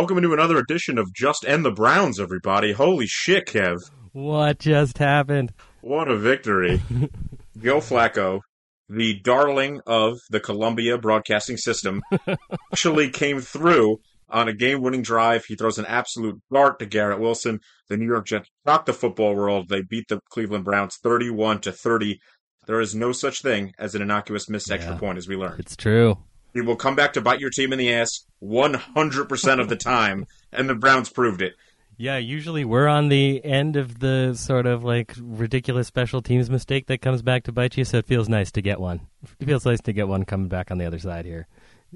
Welcome to another edition of Just End the Browns, everybody. Holy shit, Kev. What just happened? What a victory. Joe Flacco, the darling of the Columbia Broadcasting System, actually came through on a game winning drive. He throws an absolute dart to Garrett Wilson. The New York Jets shocked the football world. They beat the Cleveland Browns 31 to 30. There is no such thing as an innocuous missed extra point, as we learned. It's true. He will come back to bite your team in the ass 100% of the time, and the Browns proved it. Yeah, usually we're on the end of the sort of like ridiculous special teams mistake that comes back to bite you, so it feels nice to get one. It feels nice to get one coming back on the other side here.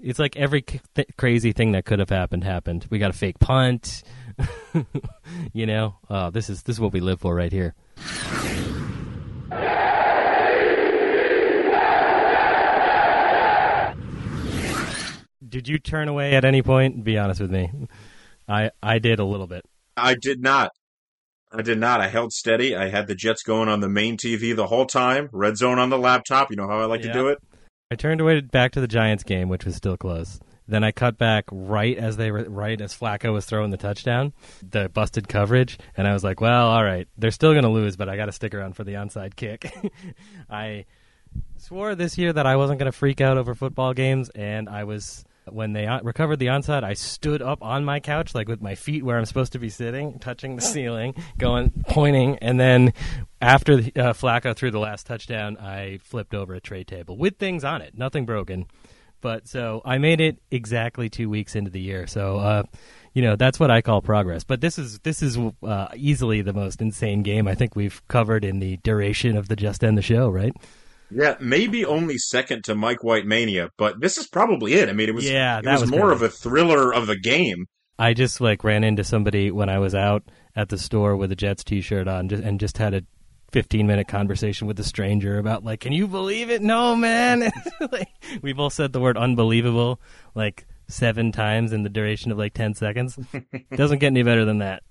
It's like every th- crazy thing that could have happened happened. We got a fake punt. you know, oh, this is this is what we live for right here. Did you turn away at any point? Be honest with me. I I did a little bit. I did not. I did not. I held steady. I had the Jets going on the main TV the whole time. Red zone on the laptop. You know how I like Yeah. to do it. I turned away back to the Giants game, which was still close. Then I cut back right as they were right as Flacco was throwing the touchdown, the busted coverage, and I was like, "Well, all right, they're still going to lose, but I got to stick around for the onside kick." I swore this year that I wasn't going to freak out over football games, and I was. When they on- recovered the onside, I stood up on my couch, like with my feet where I'm supposed to be sitting, touching the ceiling, going, pointing, and then after the, uh, Flacco threw the last touchdown, I flipped over a tray table with things on it, nothing broken. But so I made it exactly two weeks into the year. So, uh, you know, that's what I call progress. But this is this is uh, easily the most insane game I think we've covered in the duration of the Just End the Show, right? Yeah, maybe only second to Mike White Mania, but this is probably it. I mean, it was Yeah, it was, was more of a thriller of a game. I just like ran into somebody when I was out at the store with a Jets T-shirt on, just, and just had a 15 minute conversation with a stranger about like, can you believe it? No, man. like, we both said the word unbelievable like seven times in the duration of like 10 seconds. Doesn't get any better than that.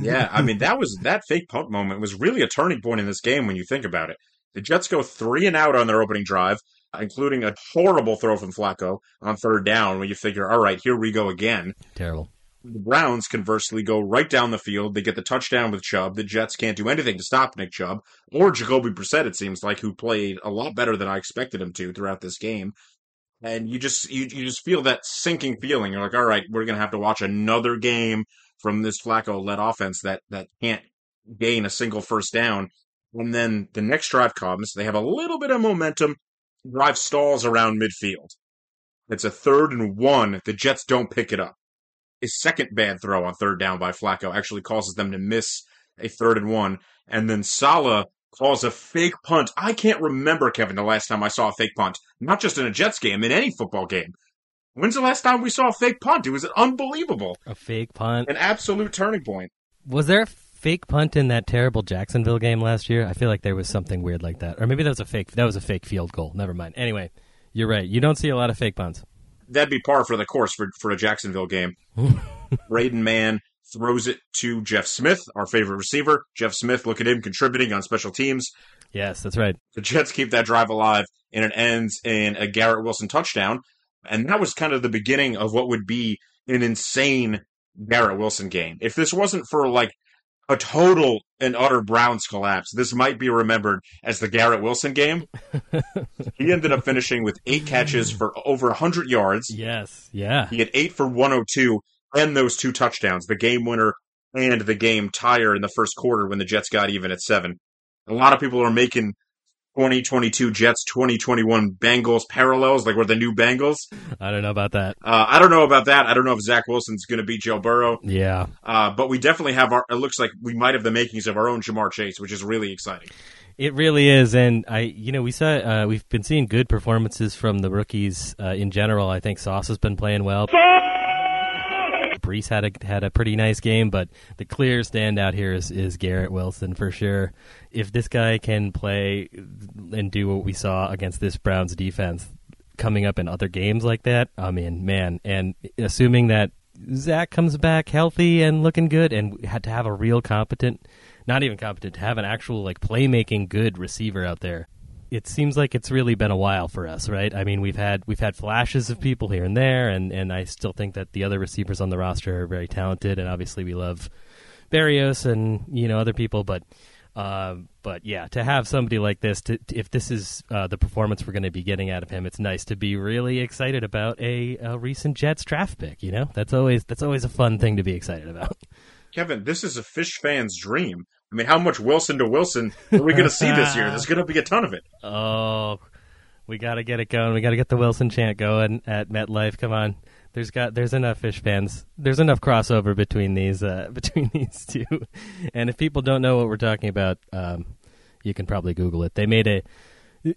Yeah, I mean that was that fake punt moment was really a turning point in this game when you think about it. The Jets go three and out on their opening drive, including a horrible throw from Flacco on third down. When you figure, all right, here we go again. Terrible. The Browns, conversely, go right down the field. They get the touchdown with Chubb. The Jets can't do anything to stop Nick Chubb or Jacoby Brissett. It seems like who played a lot better than I expected him to throughout this game. And you just you, you just feel that sinking feeling. You're like, all right, we're gonna have to watch another game from this Flacco-led offense that that can't gain a single first down. And then the next drive comes. They have a little bit of momentum. Drive stalls around midfield. It's a third and one. The Jets don't pick it up A second bad throw on third down by Flacco actually causes them to miss a third and one. And then Saleh calls a fake punt. I can't remember, Kevin, the last time I saw a fake punt. Not just in a Jets game, in any football game. When's the last time we saw a fake punt? It was unbelievable. A fake punt. An absolute turning point. Was there a fake punt in that terrible Jacksonville game last year? I feel like there was something weird like that. Or maybe that was a fake that was a fake field goal. Never mind. Anyway, you're right. You don't see a lot of fake punts. That'd be par for the course for, for a Jacksonville game. Braden Mann throws it to Jeff Smith, our favorite receiver. Jeff Smith, look at him contributing on special teams. Yes, that's right. The Jets keep that drive alive, and it ends in a Garrett Wilson touchdown. And that was kind of the beginning of what would be an insane Garrett Wilson game. If this wasn't for like a total and utter Browns collapse, this might be remembered as the Garrett Wilson game. he ended up finishing with eight catches for over 100 yards. Yes, yeah. He had eight for 102 and those two touchdowns, the game winner and the game tire in the first quarter when the Jets got even at seven. A lot of people are making 2022 Jets 2021 Bengals parallels, like we're the new Bengals. I don't know about that. Uh, I don't know about that. I don't know if Zach Wilson's going to beat Joe Burrow, Yeah. uh, but we definitely have our. It looks like we might have the makings of our own Ja'Marr Chase, which is really exciting. It really is, and I, you know, we saw uh, we've been seeing good performances from the rookies uh, in general. I think Sauce has been playing well. Breece had a had a pretty nice game, but the clear standout here is, is Garrett Wilson for sure. If this guy can play and do what we saw against this Browns defense coming up in other games like that, I mean, man, and assuming that Zach comes back healthy and looking good, and had to have a real competent, not even competent, to have an actual like playmaking good receiver out there it seems like it's really been a while for us, right? I mean, we've had we've had flashes of people here and there, and, and I still think that the other receivers on the roster are very talented, and obviously we love Berrios and you know other people, but uh, but yeah, to have somebody like this, to, to- if this is uh, the performance we're going to be getting out of him, it's nice to be really excited about a, a recent Jets draft pick. You know, that's always that's always a fun thing to be excited about. Kevin, this is a fish fan's dream. I mean, how much Wilson to Wilson are we going to see this year? There's going to be a ton of it. Oh, we got to get it going. We got to get the Wilson chant going at MetLife. Come on. There's got there's enough fish fans. There's enough crossover between these uh, between these two. And if people don't know what we're talking about, um, you can probably Google it. They made a.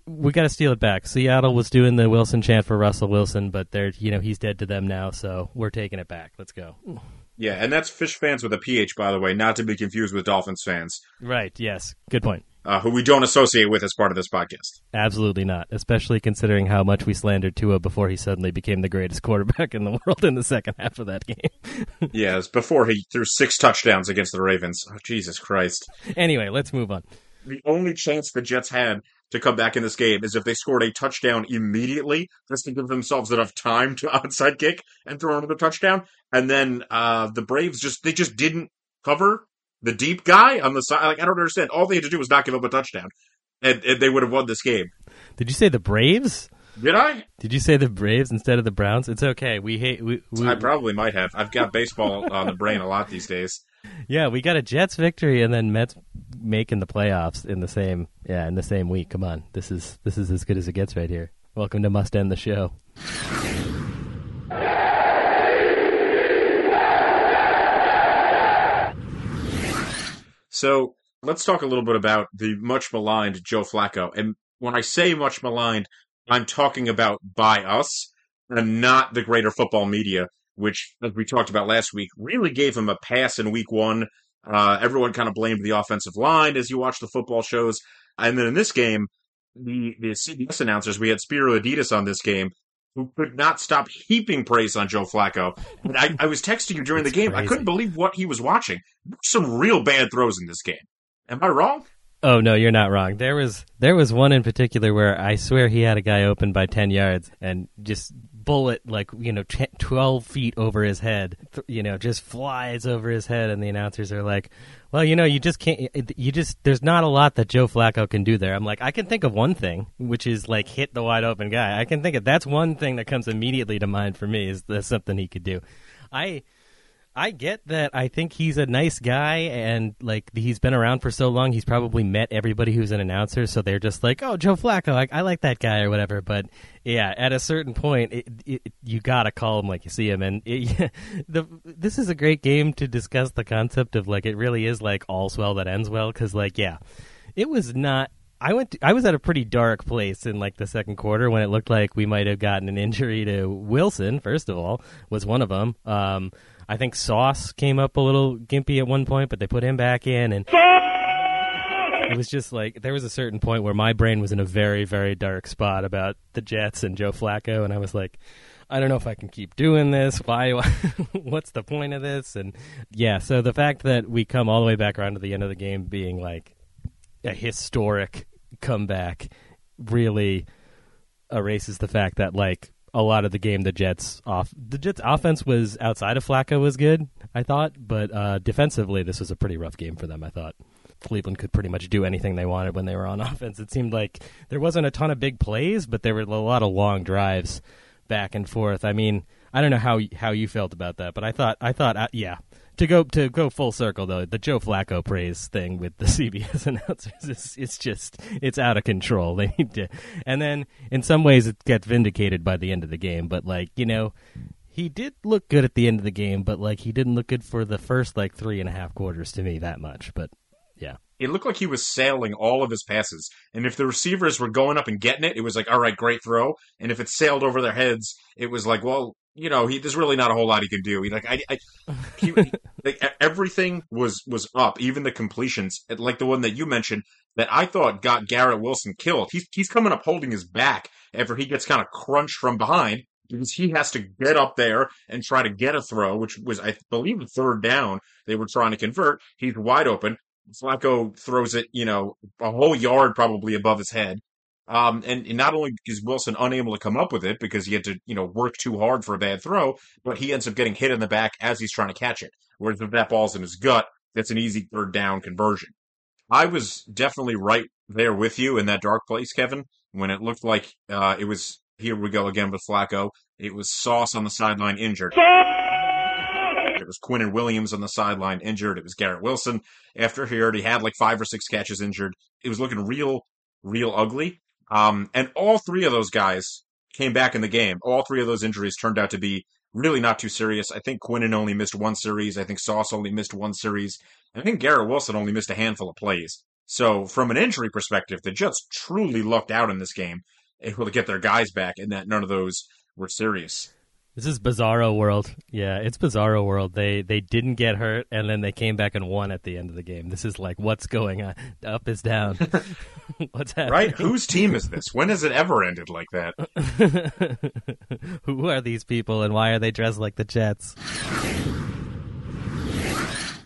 We got to steal it back. Seattle was doing the Wilson chant for Russell Wilson, but they're you know he's dead to them now, so we're taking it back. Let's go. Yeah, and that's fish fans with a PH, by the way, not to be confused with Dolphins fans, Right? Yes. Good point. uh, who we don't associate with as part of this podcast. Absolutely not, especially considering how much we slandered Tua before he suddenly became the greatest quarterback in the world in the second half of that game. yes, before he threw six touchdowns against the Ravens. Oh, Jesus Christ. anyway, let's move on. The only chance the Jets had to come back in this game is if they scored a touchdown immediately, just to give themselves enough time to outside kick and throw another touchdown. And then uh, the Braves just they just didn't cover the deep guy on the side. Like I don't understand. All they had to do was not give up a touchdown, and, and they would have won this game. Did you say the Braves? Did I? Did you say the Braves instead of the Browns? It's okay. We hate. We, we I probably might have. I've got baseball on the brain a lot these days. Yeah, we got a Jets victory and then Mets making the playoffs in the same yeah in the same week. Come on, this is this is as good as it gets right here. Welcome to Must End the Show. So let's talk a little bit about the much maligned Joe Flacco. And when I say much maligned, I'm talking about by us and not the greater football media, which, as we talked about last week, really gave him a pass in week one. Uh, everyone kind of blamed the offensive line as you watch the football shows. And then in this game, the, the CBS announcers, we had Spero Dedes on this game, who could not stop heaping praise on Joe Flacco. And I, I was texting you during the game. I couldn't believe what he was watching. Some real bad throws in this game. Am I wrong? Oh no, you're not wrong. There was there was one in particular where I swear he had a guy open by ten yards and just bullet like you know t- twelve feet over his head, th- you know, just flies over his head, and the announcers are like, "Well, you know, you just can't. You just there's not a lot that Joe Flacco can do there." I'm like, I can think of one thing, which is like hit the wide open guy. I can think of that's one thing that comes immediately to mind for me is that's something he could do. I. I get that. I think he's a nice guy, and like he's been around for so long, he's probably met everybody who's an announcer. So they're just like, "Oh, Joe Flacco, like I like that guy or whatever." But yeah, at a certain point, it, it, you gotta call him like you see him. And it, the this is a great game to discuss the concept of like it really is like all's well that ends well because like yeah, it was not. I went. To, I was at a pretty dark place in like the second quarter when it looked like we might have gotten an injury to Wilson. First of all, was one of them. Um, I think Sauce came up a little gimpy at one point, but they put him back in, and it was just like there was a certain point where my brain was in a very, very dark spot about the Jets and Joe Flacco, and I was like, I don't know if I can keep doing this. Why? What's the point of this? And yeah, so the fact that we come all the way back around to the end of the game being like a historic comeback really erases the fact that like a lot of the game the Jets off the Jets offense was outside of Flacco was good, I thought, but uh, defensively this was a pretty rough game for them, I thought. Cleveland could pretty much do anything they wanted when they were on offense. It seemed like there wasn't a ton of big plays, but there were a lot of long drives back and forth. I mean, I don't know how how you felt about that, but I thought I thought uh, yeah. To go to go full circle though, the Joe Flacco praise thing with the CBS announcers is it's just it's out of control. They need to, and then in some ways it gets vindicated by the end of the game. But like you know, he did look good at the end of the game, but like he didn't look good for the first like three and a half quarters to me that much. But yeah, it looked like he was sailing all of his passes. And if the receivers were going up and getting it, it was like, all right, great throw. And if it sailed over their heads, it was like, well, you know, he, there's really not a whole lot he can do. He like, I, I he, he- like everything was was up, even the completions, like the one that you mentioned that I thought got Garrett Wilson killed. He's he's coming up holding his back after he gets kind of crunched from behind because he has to get up there and try to get a throw, which was I believe the third down they were trying to convert. He's wide open. Flacco throws it, you know, a whole yard probably above his head. Um, and, and not only is Wilson unable to come up with it because he had to, you know, work too hard for a bad throw, but he ends up getting hit in the back as he's trying to catch it. Whereas if that ball's in his gut, that's an easy third down conversion. I was definitely right there with you in that dark place, Kevin, when it looked like uh, it was. Here we go again with Flacco. It was Sauce on the sideline injured. It was Quinnen Williams on the sideline injured. It was Garrett Wilson after he already had like five or six catches injured. It was looking real, real ugly. Um, and all three of those guys came back in the game. All three of those injuries turned out to be really not too serious. I think Quinnen only missed one series. I think Sauce only missed one series. I think Garrett Wilson only missed a handful of plays. So from an injury perspective, the Jets truly lucked out in this game, able to get their guys back, and that none of those were serious. This is Bizarro World. Yeah, it's Bizarro World. They they didn't get hurt, and then they came back and won at the end of the game. This is like what's going on. Up is down. what's happening? Right? Whose team is this? When has it ever ended like that? Who are these people, and why are they dressed like the Jets?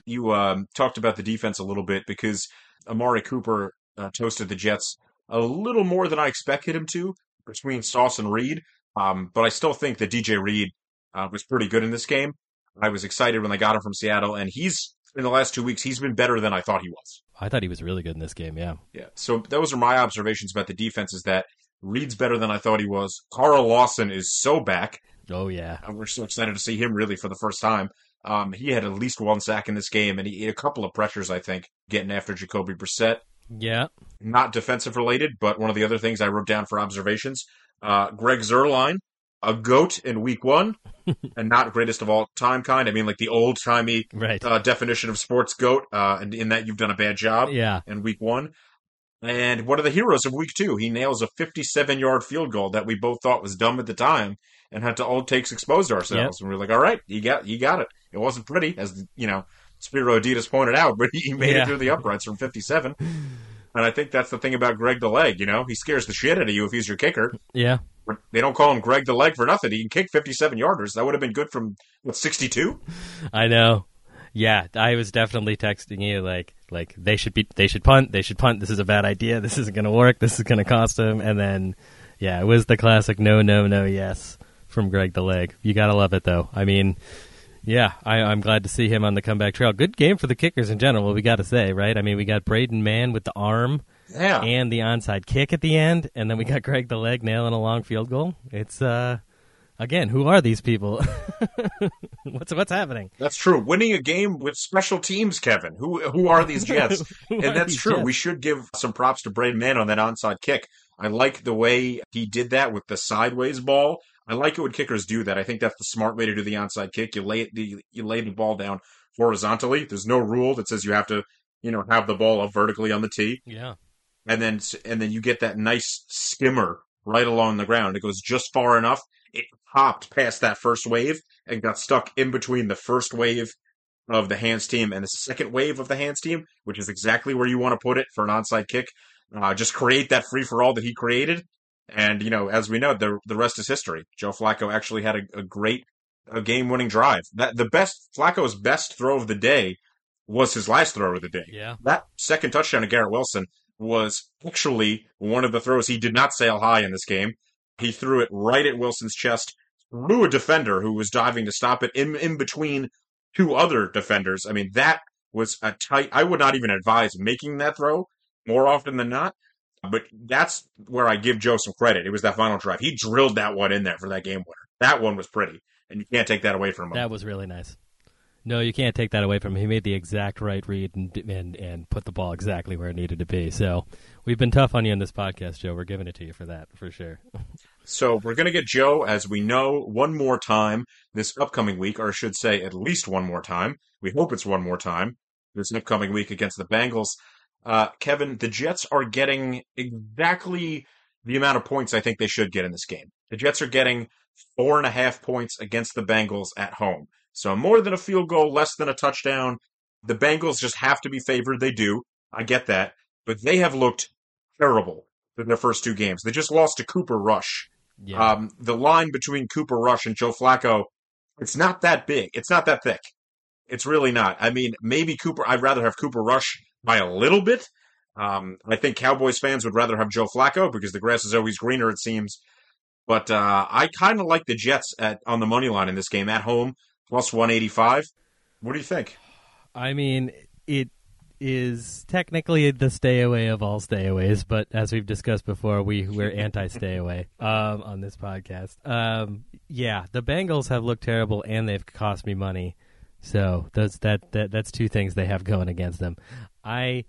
You um, talked about the defense a little bit because Amari Cooper uh, toasted the Jets a little more than I expected him to between Sauce and Reed. Um, but I still think that DJ Reed uh, was pretty good in this game. I was excited when they got him from Seattle, and he's in the last two weeks he's been better than I thought he was. I thought he was really good in this game. Yeah. Yeah. So those are my observations about the defense. Is that Reed's better than I thought he was. Carl Lawson is so back. Oh yeah. And we're so excited to see him really for the first time. Um, he had at least one sack in this game, and he ate a couple of pressures, I think, getting after Jacoby Brissett. Yeah. Not defensive related, but one of the other things I wrote down for observations. Uh, Greg Zuerlein, a goat in week one, and not greatest of all time kind. I mean, like the old timey Right. uh, definition of sports goat, uh, and in that you've done a bad job yeah. in week one. And one of the heroes of week two, he nails a 57 yard field goal that we both thought was dumb at the time and had to all takes exposed ourselves. And we are like, all right, you got, you got it. It wasn't pretty, as, you know, Spero Dedes pointed out, but he made Yeah. it through the uprights from 57. And I think that's the thing about Greg the Leg, you know, he scares the shit out of you if he's your kicker. Yeah. They don't call him Greg the Leg for nothing. He can kick 57 yarders. That would have been good from, what, 62? I know. Yeah, I was definitely texting you like like they should be they should punt, they should punt. This is a bad idea. This isn't going to work. This is going to cost them. And then yeah, it was the classic no no no yes from Greg the Leg. You got to love it though. I mean, yeah, I, I'm glad to see him on the comeback trail. Good game for the kickers in general. We got to say, right? I mean, we got Braden Mann with the arm Yeah. and the onside kick at the end, and then we got Greg the Leg nailing a long field goal. It's uh, again, who are these people? what's what's happening? That's true. Winning a game with special teams, Kevin. Who who are these Jets? And that's true. Jets? We should give some props to Braden Mann on that onside kick. I like the way he did that with the sideways ball. I like it when kickers do that. I think that's the smart way to do the onside kick. You lay the, you lay the ball down horizontally. There's no rule that says you have to, you know, have the ball up vertically on the tee Yeah. and then and then you get that nice skimmer right along the ground. It goes just far enough. It hopped past that first wave and got stuck in between the first wave of the hands team and the second wave of the hands team, which is exactly where you want to put it for an onside kick. Uh, just create that free for all that he created, and you know, as we know, the the rest is history. Joe Flacco actually had a, a great a game winning drive. That the best Flacco's best throw of the day was his last throw of the day Yeah. that second touchdown to Garrett Wilson was actually one of the throws he did not sail high in this game. He threw it right at Wilson's chest, through a defender who was diving to stop it in, in between two other defenders. I mean, that was a tight, I would not even advise making that throw more often than not. But that's where I give Joe some credit. It was that final drive. He drilled that one in there for that game winner. That one was pretty, and you can't take that away from him. That was really nice. No, you can't take that away from him. He made the exact right read and and and put the ball exactly where it needed to be. So we've been tough on you in this podcast, Joe. We're giving it to you for that, for sure. So we're going to get Joe, as we know, one more time this upcoming week, or I should say at least one more time. We hope it's one more time this upcoming week against the Bengals. Uh, Kevin, the Jets are getting exactly the amount of points I think they should get in this game. The Jets are getting four and a half points against the Bengals at home. So more than a field goal, less than a touchdown. The Bengals just have to be favored. They do. I get that. But they have looked terrible in their first two games. They just lost to Cooper Rush. Yeah. Um, the line between Cooper Rush and Joe Flacco, it's not that big. It's not that thick. It's really not. I mean, maybe Cooper, I'd rather have Cooper Rush by a little bit. Um, I think Cowboys fans would rather have Joe Flacco because the grass is always greener, it seems. But uh, I kind of like the Jets at on the money line in this game at home, plus 185. What do you think? I mean, it is technically the stay away of all stayaways, but as we've discussed before, we we're anti stay away um, on this podcast. Um, yeah, the Bengals have looked terrible and they've cost me money. So that's that, that that's two things they have going against them. I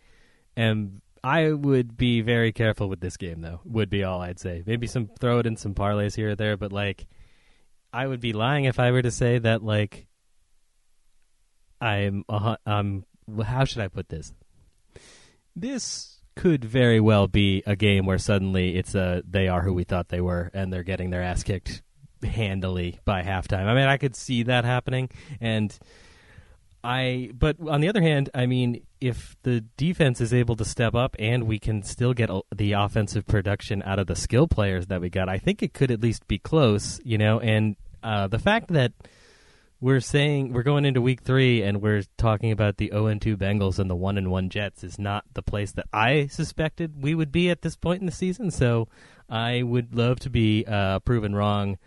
am I would be very careful with this game though. Would be all I'd say. Maybe some throw it in some parlays here or there, but like I would be lying if I were to say that like I'm hu- um how should I put this? This could very well be a game where suddenly it's a they are who we thought they were and they're getting their ass kicked handily by halftime. I mean, I could see that happening and I but on the other hand, I mean, if the defense is able to step up and we can still get the offensive production out of the skill players that we got, I think it could at least be close, you know, and uh, the fact that we're saying we're going into week three and we're talking about the 0 and 2 Bengals and the 1 and 1 Jets is not the place that I suspected we would be at this point in the season. So I would love to be uh, proven wrong,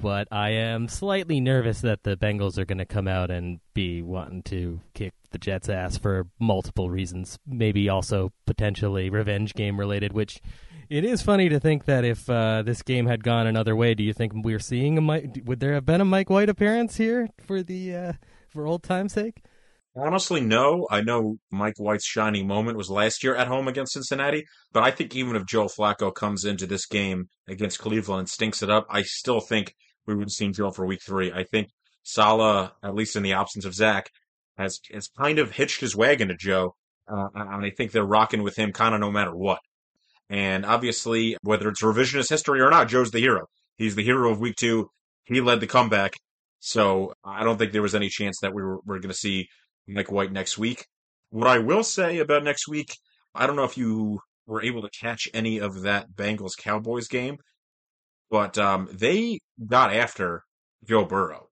but I am slightly nervous that the Bengals are going to come out and be wanting to kick the Jets' ass for multiple reasons. Maybe also potentially revenge game related, which. It is funny to think that if uh, this game had gone another way, do you think we're seeing a Mike? Would there have been a Mike White appearance here for the uh, for old time's sake? Honestly, no. I know Mike White's shining moment was last year at home against Cincinnati, but I think even if Joe Flacco comes into this game against Cleveland and stinks it up, I still think we would have seen Joe for week three. I think Saleh, at least in the absence of Zach, has, has kind of hitched his wagon to Joe. Uh, and I think they're rocking with him kind of no matter what. And obviously, whether it's revisionist history or not, Joe's the hero. He's the hero of week two. He led the comeback. So I don't think there was any chance that we were, were going to see Mike White next week. What I will say about next week, I don't know if you were able to catch any of that Bengals Cowboys game, but um, they got after Joe Burrow.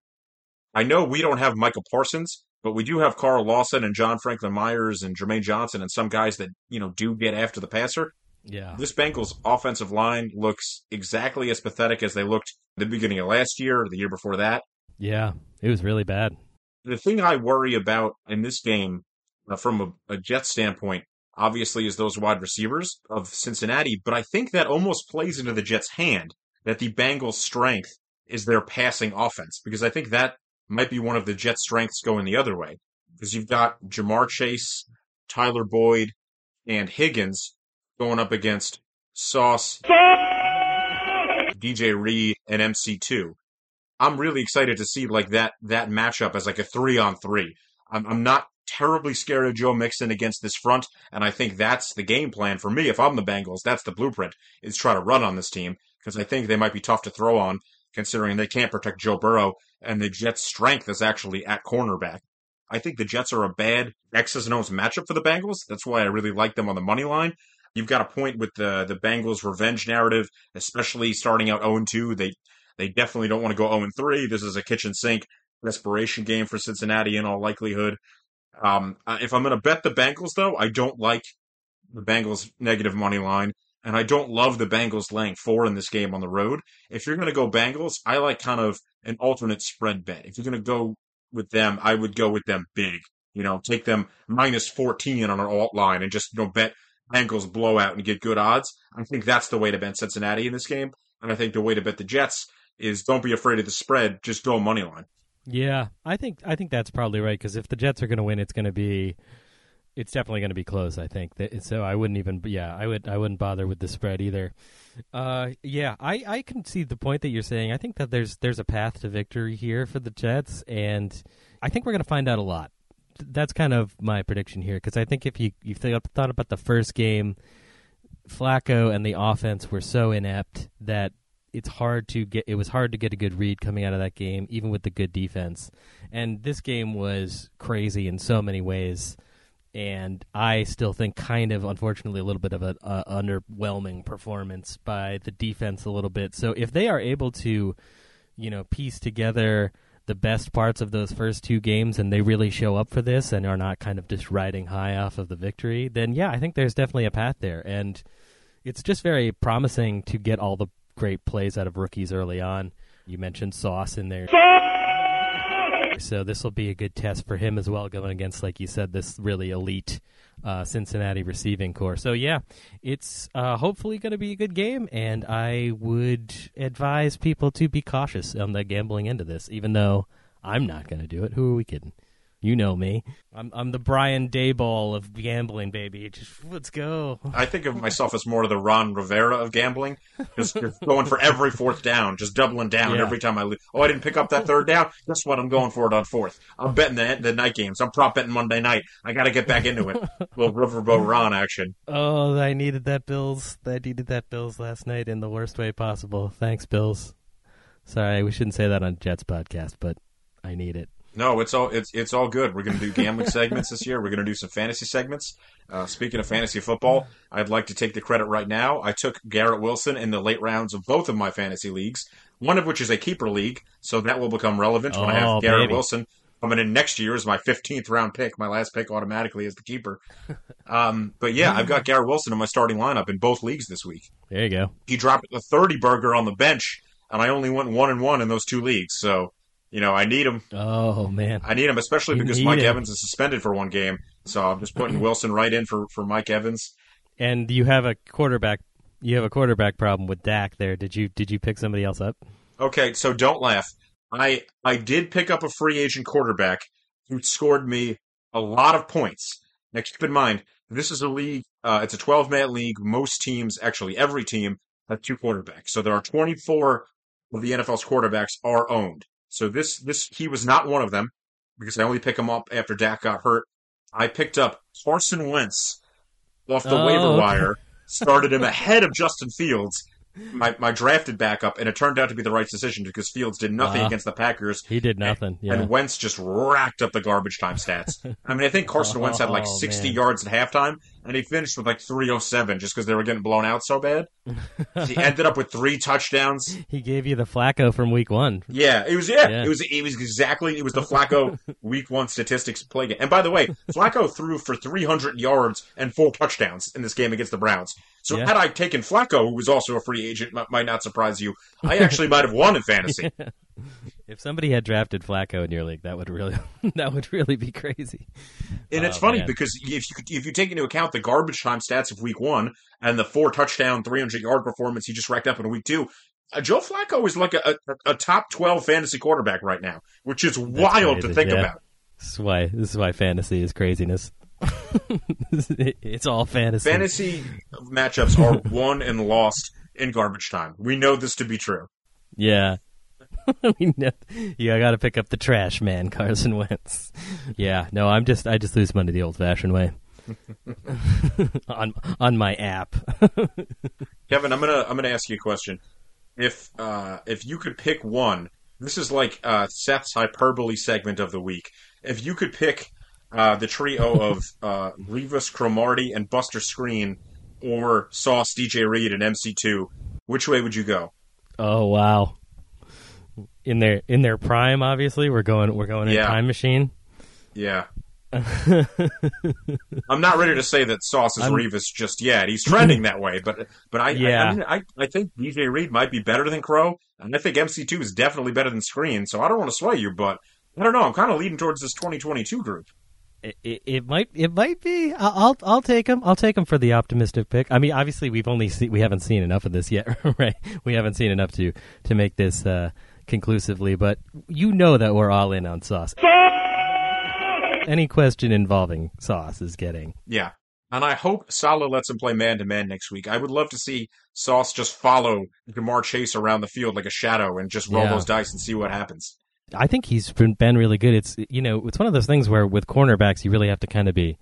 I know we don't have Michael Parsons, but we do have Carl Lawson and John Franklin Myers and Jermaine Johnson and some guys that, you know, do get after the passer. Yeah, This Bengals offensive line looks exactly as pathetic as they looked the beginning of last year or the year before that. yeah, it was really bad. The thing I worry about in this game, uh, from a, a Jets standpoint, obviously is those wide receivers of Cincinnati, but I think that almost plays into the Jets' hand that the Bengals' strength is their passing offense, because I think that might be one of the Jets' strengths going the other way. Because you've got Ja'Marr Chase, Tyler Boyd, and Higgins going up against Sauce, DJ Reed, and MC2. I'm really excited to see like that that matchup as like a three on three. I'm, I'm not terribly scared of Joe Mixon against this front, and I think that's the game plan for me. If I'm the Bengals, that's the blueprint is try to run on this team because I think they might be tough to throw on considering they can't protect Joe Burrow and the Jets' strength is actually at cornerback. I think the Jets are a bad X's and O's matchup for the Bengals. That's why I really like them on the money line. You've got a point with the the Bengals revenge narrative, especially starting out 0 2. They they definitely don't want to go 0 3. This is a kitchen sink desperation game for Cincinnati in all likelihood. Um, uh, if I'm going to bet the Bengals, though, I don't like the Bengals negative money line, and I don't love the Bengals laying four in this game on the road. If you're going to go Bengals, I like kind of an alternate spread bet. If you're going to go with them, I would go with them big. You know, take them minus 14 on an alt line and just, you know, bet Bengals blowout and get good odds. I think that's the way to bet Cincinnati in this game. And I think the way to bet the Jets is don't be afraid of the spread, just go money line. Yeah, I think I think that's probably right because if the Jets are going to win, it's going to be, it's definitely going to be close. I think so. I wouldn't even. Yeah, I would. I wouldn't bother with the spread either. Uh, yeah, I I can see the point that you're saying. I think that there's there's a path to victory here for the Jets, and I think we're going to find out a lot that's kind of my prediction here because I think if you you thought about the first game, Flacco and the offense were so inept that it's hard to get. It was hard to get a good read coming out of that game, even with the good defense. And this game was crazy in so many ways. And I still think, kind of, unfortunately, a little bit of an uh, underwhelming performance by the defense, a little bit. So if they are able to, you know, piece together the best parts of those first two games and they really show up for this and are not kind of just riding high off of the victory, then yeah, I think there's definitely a path there. And it's just very promising to get all the great plays out of rookies early on. You mentioned Sauce in there. So this will be a good test for him as well, going against, like you said, this really elite uh, Cincinnati receiving core. So yeah, it's uh, hopefully going to be a good game, and I would advise people to be cautious on the gambling end of this. Even though I'm not going to do it, who are we kidding? You know me. I'm I'm the Brian Daboll of gambling, baby. Just let's go. I think of myself as more of the Ron Rivera of gambling, just just going for every fourth down, just doubling down Yeah. every time I lose. Oh, I didn't pick up that third down. Guess what? I'm going for it on fourth. I'm betting the, the night games. I'm prop betting Monday night. I got to get back into it. little Riverboat Ron action. Oh, I needed that Bills. I needed that Bills last night in the worst way possible. Thanks, Bills. Sorry, we shouldn't say that on Jets podcast, but I need it. No, it's all it's it's all good. We're going to do gambling segments this year. We're going to do some fantasy segments. Uh, speaking of fantasy football, I'd like to take the credit right now. I took Garrett Wilson in the late rounds of both of my fantasy leagues, one of which is a keeper league, so that will become relevant when I Oh, have Garrett baby. Wilson coming in next year as my 15th round pick. My last pick automatically is the keeper. Um, but yeah, I've got Garrett Wilson in my starting lineup in both leagues this week. There you go. He dropped the 30 burger on the bench, and I only went one and one in those two leagues. So, you know, I need him. Oh man, I need him, especially You because Mike him. Evans is suspended for one game. So I'm just putting Wilson right in for, for Mike Evans. and you have a quarterback. You have a quarterback problem with Dak. There, did you did you pick somebody else up? Okay, so don't laugh. I I did pick up a free agent quarterback who scored me a lot of points. Now keep in mind, this is a league. Uh, it's a 12 man league. Most teams, actually every team, have two quarterbacks. So there are 24 of the NFL's quarterbacks are owned. So this this he was not one of them because I only pick him up after Dak got hurt. I picked up Carson Wentz off the Oh, waiver okay. wire, started him ahead of Justin Fields, my, my drafted backup, and it turned out to be the right decision because Fields did nothing Wow. against the Packers. He did nothing. Yeah. And Wentz just racked up the garbage time stats. I mean, I think Carson Wentz had like Oh, 60 man. yards at halftime, and he finished with like 307 just because they were getting blown out so bad. he ended up with three touchdowns. he gave you the Flacco from Week One. Yeah, it was yeah, Yeah. it was it was exactly it was the Flacco week one statistics play game. And by the way, Flacco threw for 300 yards and four touchdowns in this game against the Browns. So Yeah. had I taken Flacco, who was also a free agent, might, might not surprise you. I actually might have won in fantasy. If somebody had drafted Flacco in your league, that would really that would really be crazy. And it's Oh, funny man. because if you if you take into account the garbage time stats of week one and the four touchdown, 300 yard performance he just racked up in week two, uh, Joe Flacco is like a, a, a top 12 fantasy quarterback right now, which is wild to think yeah. about. This is why this is why fantasy is craziness. it's all fantasy. Fantasy matchups are won and lost in garbage time. We know this to be true. Yeah. we know. Yeah, I got to pick up the trash man, Carson Wentz. Yeah, no, I'm just I just lose money the old-fashioned way. on on my app. Kevin, I'm gonna I'm gonna ask you a question. If uh, if you could pick one, this is like uh, Seth's hyperbole segment of the week. If you could pick uh, the trio of uh, Revis Cromartie and Buster Skrine, or Sauce, DJ Reed, and MC2, which way would you go? oh wow. In their in their prime, obviously, we're going we're going in Yeah. time machine. Yeah. I'm not ready to say that Sauce is I'm- Revis just yet. He's trending that way, but but I Yeah. I, I, mean, I I think DJ Reed might be better than Crow, and I think MC2 is definitely better than Skrine. So I don't want to sway you, but I don't know. I'm kind of leading towards this 2022 group. It, it, it might it might be. I'll I'll, I'll take him. I'll take him for the optimistic pick. I mean, obviously, we've only see, we haven't seen enough of this yet, right? We haven't seen enough to to make this uh, conclusively, but you know that we're all in on sauce. Any question involving sauce is getting. Yeah. And I hope Saleh lets him play man to man next week. I would love to see Sauce just follow Ja'Marr Chase around the field like a shadow and just roll Yeah. those dice and see what happens. I think he's been, been really good. It's you know it's one of those things where with cornerbacks you really have to kind of be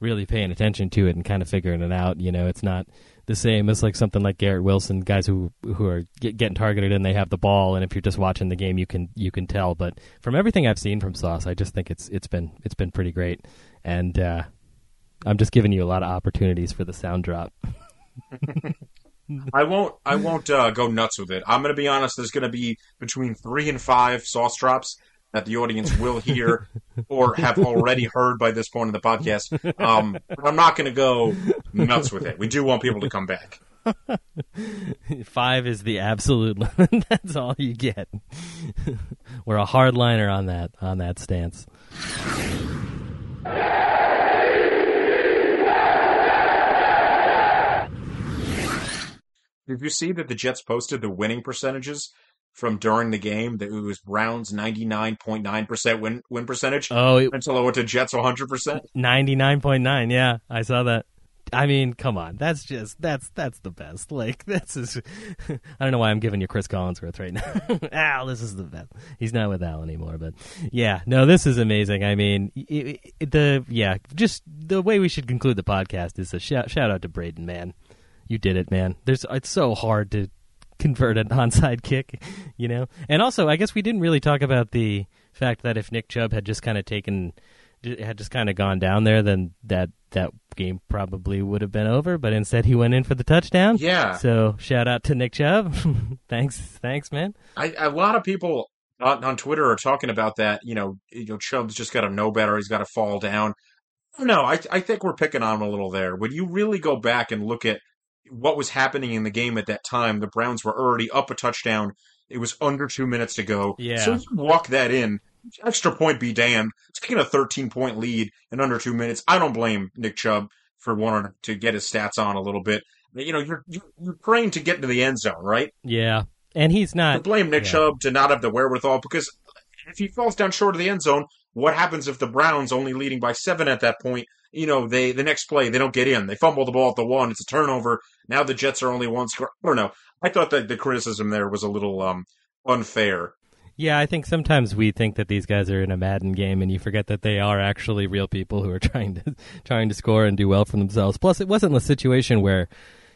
really paying attention to it and kind of figuring it out. You know, it's not the same as like something like Garrett Wilson, guys who who are get, getting targeted and they have the ball, and if you're just watching the game, you can you can tell. But from everything I've seen from Sauce, I just think it's it's been it's been pretty great, and uh, I'm just giving you a lot of opportunities for the sound drop. I won't. I won't uh, go nuts with it. I'm going to be honest. There's going to be between three and five sauce drops that the audience will hear or have already heard by this point in the podcast. Um, but I'm not going to go nuts with it. We do want people to come back. Five is the absolute limit. That's all you get. We're a hardliner on that on that stance. Did you see that the Jets posted the winning percentages from during the game? That it was Browns 99.9% win win percentage Oh, it- until it went to Jets 100%. 99.9 yeah i saw that. I mean come on that's just that's that's the best. Like this is i don't know why i'm giving you chris collinsworth right now. Al this is the best. He's not with al anymore but yeah no this is amazing. I mean i i the yeah just the way we should conclude the podcast is a shout, shout out to braden man you did it man there's it's so hard to convert an onside kick, you know. And also, I guess we didn't really talk about the fact that if Nick Chubb had just kind of taken, had just kind of gone down there, then that that game probably would have been over. But instead, he went in for the touchdown. Yeah. So shout out to Nick Chubb. thanks, thanks, man. I, a lot of people on, on Twitter are talking about that. You know, you know, Chubb's just got to know better. He's got to fall down. No, I, I think we're picking on him a little there. When you really go back and look at what was happening in the game at that time, the Browns were already up a touchdown. It was under two minutes to go. Yeah. So you walk that in. Extra point be damned. Taking a 13 point lead in under two minutes. I don't blame Nick Chubb for wanting to get his stats on a little bit. You know, you're, you're, praying to get into the end zone, right? Yeah, and he's to not. blame Nick yeah. Chubb to not have the wherewithal because if he falls down short of the end zone, what happens if the Browns only leading by seven at that point? You know, they the next play they don't get in. They fumble the ball at the one. It's a turnover. Now the Jets are only one score. I don't know. I thought that the criticism there was a little um, unfair. Yeah, I think sometimes we think that these guys are in a Madden game, and you forget that they are actually real people who are trying to trying to score and do well for themselves. Plus, it wasn't a situation where,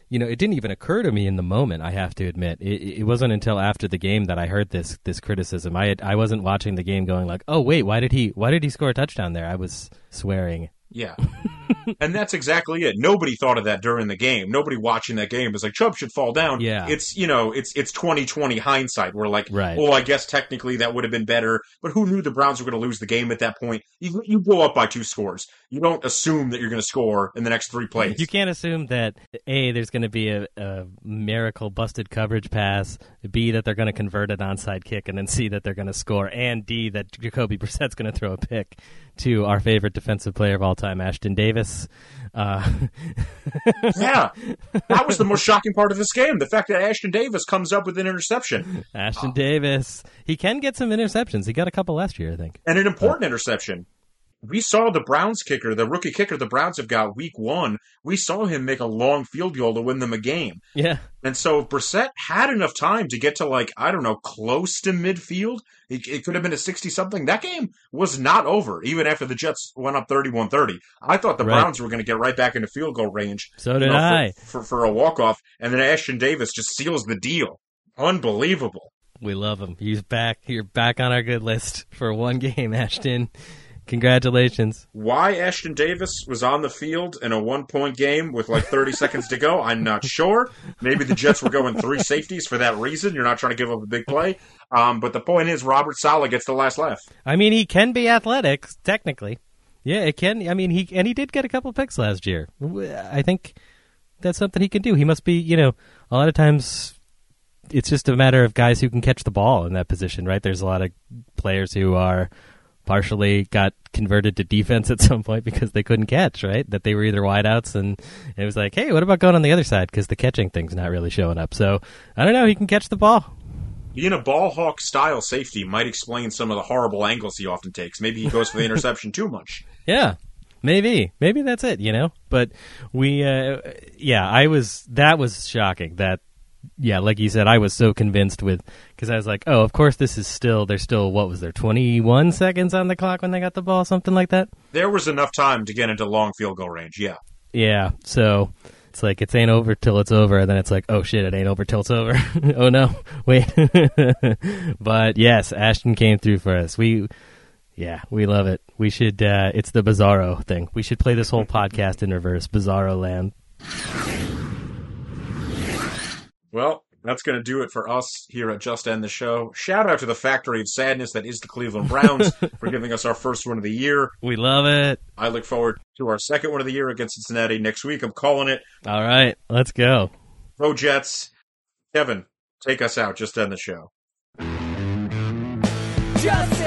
you know, it didn't even occur to me in the moment. I have to admit, it, it wasn't until after the game that I heard this this criticism. I had, I wasn't watching the game going like, oh wait, why did he why did he score a touchdown there? I was swearing. Yeah. and that's exactly it. Nobody thought of that during the game. Nobody watching that game was like, Chubb should fall down. Yeah. It's, you know, it's, it's 2020 hindsight. We're like, Right. well, I guess technically that would have been better, but who knew the Browns were going to lose the game at that point? You, you blow up by two scores. You don't assume that you're going to score in the next three plays. You can't assume that a there's going to be a, a miracle busted coverage pass, b that they're going to convert an onside kick, and then c that they're going to score, and d that Jacoby Brissett's going to throw a pick to our favorite defensive player of all time, Ashtyn Davis. Uh, yeah. That was the most shocking part of this game. The fact that Ashtyn Davis comes up with an interception Ashtyn Davis, he can get some interceptions. He got a couple last year, I think. and an important interception. We saw the Browns kicker, the rookie kicker the Browns have got week one. We saw him make a long field goal to win them a game. Yeah, And so if Brissett had enough time to get to like, I don't know, close to midfield. It, it could have been a 60 something. That game was not over, even after the Jets went up 31 30. I thought the Right. Browns were going to get right back into field goal range. so you did know, for- I. For, for, a walk off. And then Ashtyn Davis just seals the deal. Unbelievable. We love him. He's back. You're back on our good list for one game, Ashtyn. Congratulations. Why Ashtyn Davis was on the field in a one point game with like 30 seconds to go, I'm not sure. Maybe the Jets were going three safeties for that reason. You're not trying to give up a big play. Um, but the point is, Robert Saleh gets the last laugh. I mean, he can be athletic technically. Yeah, it can. I mean, he and he did get a couple picks last year. I think that's something he can do. He must be, you know, a lot of times it's just a matter of guys who can catch the ball in that position, right? There's a lot of players who are partially got converted to defense at some point because they couldn't catch, right? That they were either wideouts and it was like, hey, what about going on the other side because the catching thing's not really showing up. So I don't know. He can catch the ball. Being a ball hawk style safety might explain some of the horrible angles he often takes. Maybe he goes for the interception too much. Yeah, maybe, maybe that's it. You know, but we, uh, yeah, I was that was shocking that yeah, like you said, I was so convinced with because I was like, oh, of course this is still there's still what was there 21 seconds on the clock when they got the ball, something like that. There was enough time to get into long field goal range. Yeah. Yeah, so it's like it's ain't over till it's over, and then it's like, oh shit, it ain't over till it's over. oh no, wait. but yes, Ashtyn came through for us. We, yeah, we love it. We should. uh It's the Bizarro thing. We should play this whole podcast in reverse, Bizarro Land. Well, that's going to do it for us here at Just End the Show. Shout out to the factory of sadness that is the Cleveland Browns for giving us our first one of the year. We love it. I look forward to our second one of the year against Cincinnati next week. I'm calling it All right, let's go. Pro Jets. Kevin, take us out. Just end the show. Just